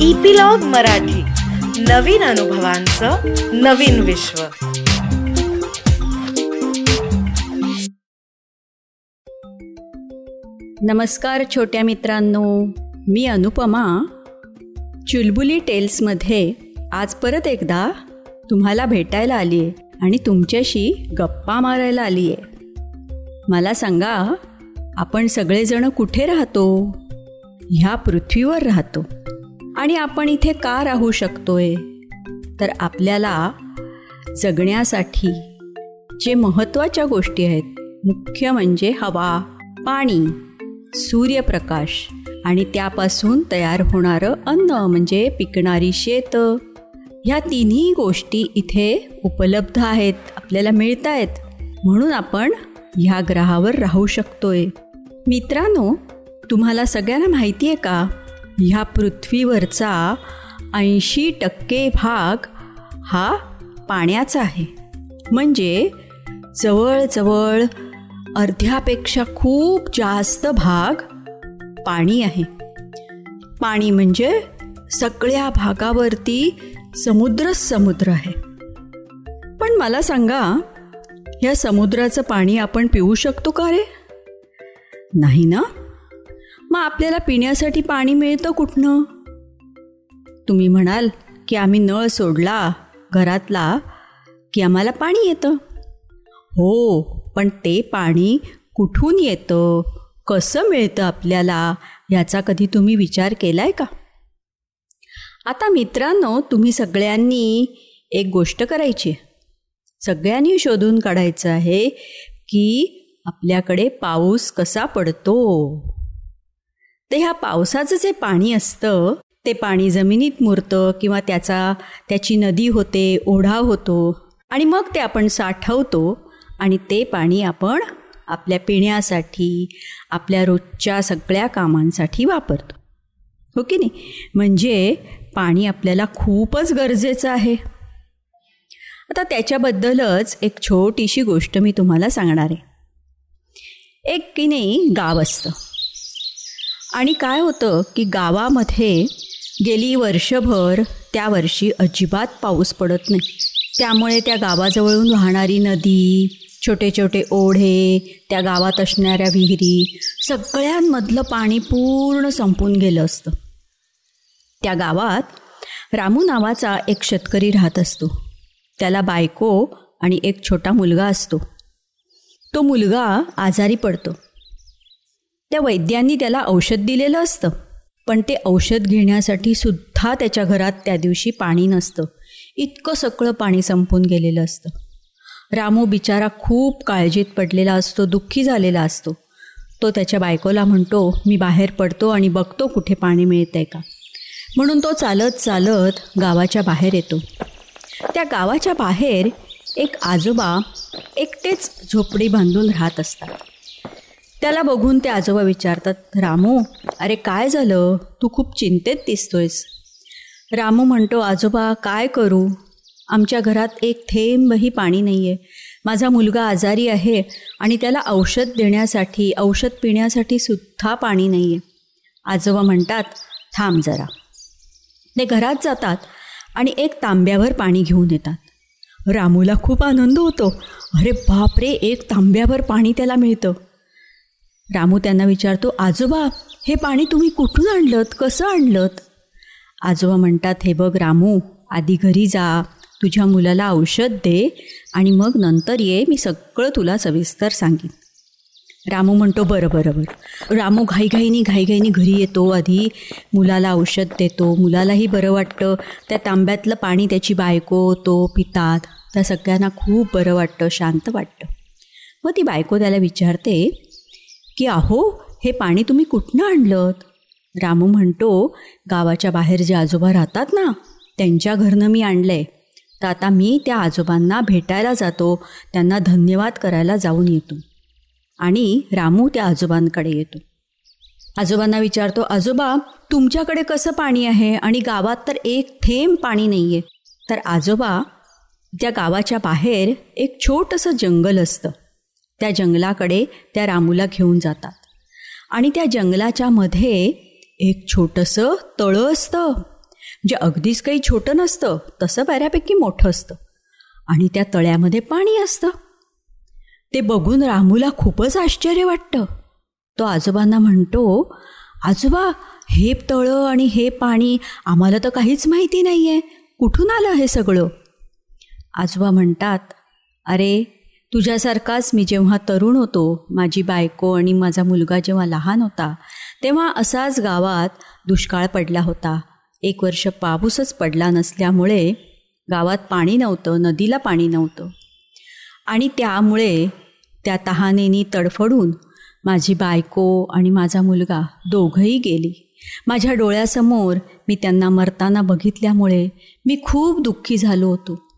Epilogue Marathi. नवीन अनुभवांचं नवीन विश्व. नमस्कार छोट्या मित्रांनो मी अनुपमा. चुलबुली टेल्समध्ये आज परत एकदा तुम्हाला भेटायला आली आहे आणि तुमच्याशी गप्पा मारायला आली आहे मला सांगा आपण सगळेजण कुठे राहतो? ह्या पृथ्वीवर राहतो. आणि आपण इथे का राहू शकतोय? तर आपल्याला जगण्यासाठी जे महत्त्वाच्या गोष्टी आहेत मुख्य म्हणजे हवा पाणी सूर्यप्रकाश आणि त्यापासून तयार होणारं अन्न म्हणजे पिकणारी शेत. ह्या तिन्ही गोष्टी इथे उपलब्ध आहेत आपल्याला मिळत आहेत म्हणून आपण ह्या ग्रहावर राहू शकतोय. मित्रांनो तुम्हाला सगळ्यांना माहिती आहे का? ह्या पृथ्वीवरचा ऐंशी टक्के भाग हा पाण्याचा आहे. म्हणजे जवळजवळ अर्ध्यापेक्षा खूप जास्त भाग पाणी आहे. पाणी म्हणजे सगळ्या भागावरती समुद्रच समुद्र आहे. पण मला सांगा या समुद्राचं पाणी आपण पिऊ शकतो का रे? नाही ना? मग आपल्याला पिण्यासाठी पाणी मिळतं कुठनं? तुम्ही म्हणाल की आम्ही नळ सोडला घरातला की आम्हाला पाणी येतं. हो पण ते पाणी कुठून येतं? कसं मिळतं आपल्याला? याचा कधी तुम्ही विचार केला आहे का? आता मित्रांनो तुम्ही सगळ्यांनी एक गोष्ट करायची सगळ्यांनी शोधून काढायचं आहे की आपल्याकडे पाऊस कसा पडतो? तर ह्या पावसाचं जे पाणी असतं ते पाणी जमिनीत मुरतं किंवा त्याचा त्याची नदी होते ओढा होतो आणि मग ते आपण साठवतो आणि ते पाणी आपण आपल्या पिण्यासाठी आपल्या रोजच्या सगळ्या कामांसाठी वापरतो. हो की नाही? म्हणजे पाणी आपल्याला खूपच गरजेचं आहे. आता त्याच्याबद्दलच एक छोटीशी गोष्ट मी तुम्हाला सांगणार आहे. एक की नाही गाव असतं. आणि काय होतं की गावामध्ये गेली वर्षभर त्या वर्षी अजिबात पाऊस पडत नाही. त्यामुळे त्या गावाजवळून वाहणारी नदी छोटे छोटे ओढे त्या गावात असणाऱ्या विहिरी सगळ्यांमधलं पाणी पूर्ण संपून गेलं असतं. त्या गावात रामू नावाचा एक शेतकरी राहत असतो. त्याला बायको आणि एक छोटा मुलगा असतो. तो मुलगा आजारी पडतो. त्या वैद्यांनी त्याला औषध दिलेलं असतं. पण ते औषध घेण्यासाठी सुद्धा त्याच्या घरात त्या दिवशी पाणी नसतं. इतकं सगळं पाणी संपून गेलेलं असतं. रामू बिचारा खूप काळजीत पडलेला असतो दुःखी झालेला असतो. तो त्याच्या बायकोला म्हणतो मी बाहेर पडतो आणि बघतो कुठे पाणी मिळतंय का. म्हणून तो चालत चालत गावाच्या बाहेर येतो. त्या गावाच्या बाहेर एक आजोबा एकटेच झोपडी बांधून राहत असतात. त्याला बघून ते आजोबा विचारतात रामू अरे काय झालं? तू खूप चिंतेत दिसतोयस. रामू म्हणतो आजोबा काय करू? आमच्या घरात एक थेंबही पाणी नाही आहे माझा मुलगा आजारी आहे आणि त्याला औषध देण्यासाठी औषध पिण्यासाठी सुद्धा पाणी नाही आहे आजोबा म्हणतात थांब जरा. ते घरात जातात आणि एक तांब्यावर पाणी घेऊन येतात. रामूला खूप आनंद होतो. अरे बापरे एक तांब्यावर पाणी त्याला मिळतं. रामू त्यांना विचारतो आजोबा हे पाणी तुम्ही कुठून आणलं कसं आणलं आजोबा म्हणतात हे बघ रामू आधी घरी जा तुझ्या मुलाला औषध दे आणि मग नंतर ये मी सगळं तुला सविस्तर सांगेन. रामू म्हणतो बरं बरं बरं. रामू घाईघाईनी घाईघाईनी घरी येतो आधी मुलाला औषध देतो मुलालाही बरं वाटतं. त्या तांब्यातलं पाणी त्याची बायको तो पितात त्या सगळ्यांना खूप बरं वाटतं शांत वाटतं. मग ती बायको त्याला विचारते की अहो हे पाणी तुम्ही कुठनं आणलं रामू म्हणतो गावाच्या बाहेर जे आजोबा राहतात ना त्यांच्या घरनं मी आणलं आहे तर आता मी त्या आजोबांना भेटायला जातो त्यांना धन्यवाद करायला जाऊन येतो. आणि रामू त्या आजोबांकडे येतो. आजोबांना विचारतो आजोबा तुमच्याकडे कसं पाणी आहे? आणि गावात तर एक थेंब पाणी नाही आहे तर आजोबा त्या गावाच्या बाहेर एक छोटंसं जंगल असतं. त्या जंगलाकडे त्या रामूला घेऊन जातात. आणि त्या जंगलाच्या मध्ये एक छोटंसं तळं असतं जे अगदीच काही छोटं नसतं तसं बऱ्यापैकी मोठं असतं. आणि त्या तळ्यामध्ये पाणी असतं. ते बघून रामूला खूपच आश्चर्य वाटतं. तो आजोबांना म्हणतो आजोबा हे तळं आणि हे पाणी आम्हाला तर काहीच माहिती नाही आहे कुठून आलं हे सगळं? आजोबा म्हणतात अरे तुझ्यासारखाच मी जेव्हा तरुण होतो माझी बायको आणि माझा मुलगा जेव्हा लहान होता तेव्हा असाच गावात दुष्काळ पडला होता. एक वर्ष पाऊसच पडला नसल्यामुळे गावात पाणी नव्हतं नदीला पाणी नव्हतं. आणि त्यामुळे त्या तहानेनी तडफडून माझी बायको आणि माझा मुलगा दोघंही गेली. माझ्या डोळ्यासमोर मी त्यांना मरताना बघितल्यामुळे मी खूप दुःखी झालो होतो.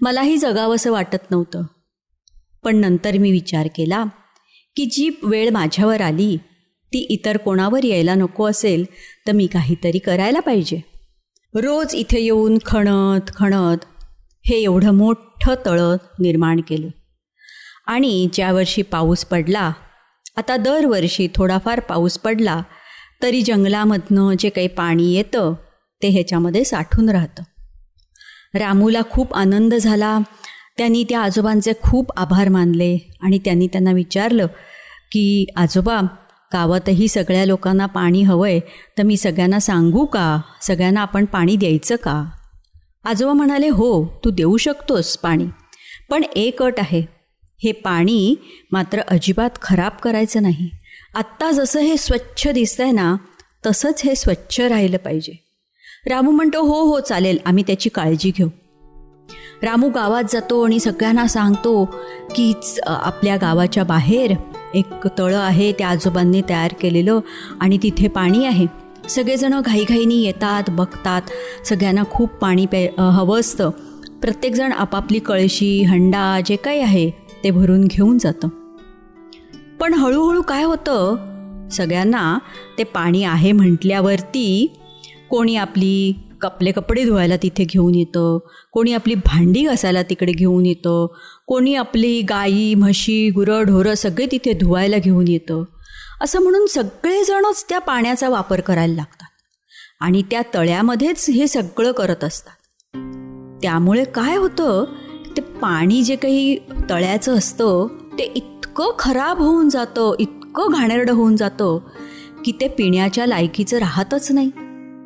मलाही जगावंसं वाटत नव्हतं. पण नंतर मी विचार केला की जी वेळ माझ्यावर आली ती इतर कोणावर यायला नको असेल तर मी काहीतरी करायला पाहिजे. रोज इथे येऊन खणत खणत हे एवढं मोठं तळं निर्माण केलं. आणि ज्या वर्षी पाऊस पडला आता दरवर्षी थोडाफार पाऊस पडला तरी जंगलामधनं जे काही पाणी येतं ते ह्याच्यामध्ये साठून राहतं. रामूला खूप आनंद झाला त्यांनी त्या आजोबांचे खूप आभार मानले आणि त्यांनी त्यांना विचारलं की आजोबा गावातही सगळ्या लोकांना पाणी हवं आहे तर मी सगळ्यांना सांगू का? सगळ्यांना आपण पाणी द्यायचं का? आजोबा म्हणाले हो तू देऊ शकतोस पाणी पण एक अट आहे. हे पाणी मात्र अजिबात खराब करायचं नाही. आत्ता जसं हे स्वच्छ दिसतंय ना तसंच हे स्वच्छ राहिलं पाहिजे. रामू म्हणतो हो हो चालेल आम्ही त्याची काळजी घेऊ. रामू गावात जातो आणि सगळ्यांना सांगतो कीच आपल्या गावाच्या बाहेर एक तळं आहे त्या आजोबांनी तयार केलेलं आणि तिथे पाणी आहे. सगळेजणं घाईघाईनी येतात बघतात सगळ्यांना खूप पाणी प्या हवं असतं. प्रत्येकजण आपापली कळशी हंडा जे काही आहे ते भरून घेऊन जातं. पण हळूहळू काय होतं? सगळ्यांना ते पाणी आहे म्हटल्यावरती कोणी आपली आपले कपडे धुवायला तिथे घेऊन येतं कोणी आपली भांडी घासायला तिकडे घेऊन येतं कोणी आपली गाई म्हशी गुरं ढोरं सगळे तिथे धुवायला घेऊन येतं. असं म्हणून सगळेजणच त्या पाण्याचा वापर करायला लागतात. आणि त्या तळ्यामध्येच हे सगळं करत असतात. त्यामुळे काय होतं ते पाणी जे काही तळ्याचं असतं ते इतकं खराब होऊन जातं इतकं घाणेरडं होऊन जातं की ते पिण्याच्या लायकीचं राहतच नाही.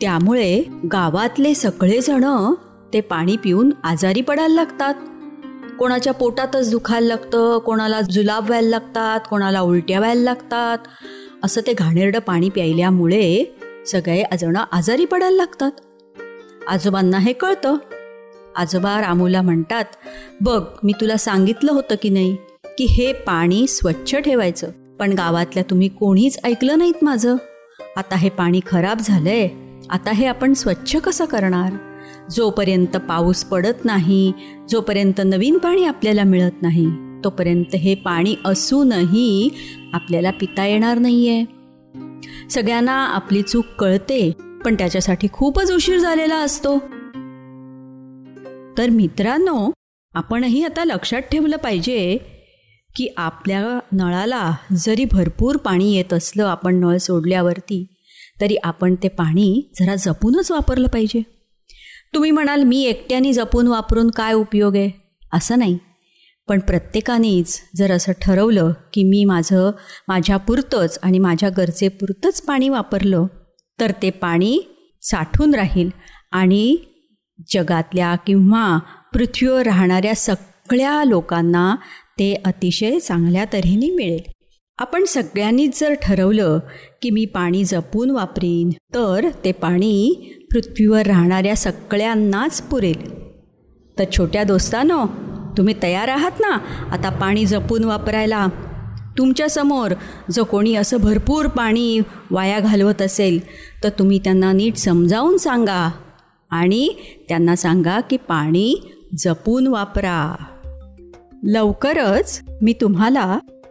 त्यामुळे गावातले सगळेजण ते पाणी पिऊन आजारी पडायला लागतात. कोणाच्या पोटातच दुखायला लागतं कोणाला जुलाब व्हायला लागतात कोणाला उलट्या व्हायला लागतात. असं ते घाणेरडं पाणी प्यायल्यामुळे सगळे जण आजारी पडायला लागतात. आजोबांना हे कळतं. आजोबा रामूला म्हणतात बघ मी तुला सांगितलं होतं की नाही की हे पाणी स्वच्छ ठेवायचं. पण गावातल्या तुम्ही कोणीच ऐकलं नाहीत माझं. आता हे पाणी खराब झालंय. आता हे आपण स्वच्छ कसं करणार? जोपर्यंत पाऊस पडत नाही जोपर्यंत नवीन पाणी आपल्याला मिळत नाही तोपर्यंत हे पाणी असूनही आपल्याला पिता येणार नाही आहे सगळ्यांना आपली चूक कळते पण त्याच्यासाठी खूपच उशीर झालेला असतो. तर मित्रांनो आपणही आता लक्षात ठेवलं पाहिजे की आपल्या नळाला जरी भरपूर पाणी येत असलं आपण नळ सोडल्यावरती तरी आपण ते पाणी जरा जपूनच वापरलं पाहिजे. तुम्ही म्हणाल मी एकट्याने जपून वापरून काय उपयोग आहे? असं नाही. पण प्रत्येकानेच जर असं ठरवलं की मी माझं माझ्यापुरतंच आणि माझ्या गरजेपुरतंच पाणी वापरलं तर ते पाणी साठून राहील आणि जगातल्या किंवा पृथ्वीवर राहणाऱ्या सगळ्या लोकांना ते अतिशय चांगल्या तऱ्हेने मिळेल. आपण सगळ्यांनीच जर ठरवलं की मी पाणी जपून वापरीन तर ते पाणी पृथ्वीवर राहणाऱ्या सगळ्यांनाच पुरेल. तर छोट्या दोस्तानो तुम्ही तयार आहात ना आता पाणी जपून वापरायला? तुमच्यासमोर जो कोणी असं भरपूर पाणी वाया घालवत असेल तर तुम्ही त्यांना नीट समजावून सांगा आणि त्यांना सांगा की पाणी जपून वापरा. लवकरच मी तुम्हाला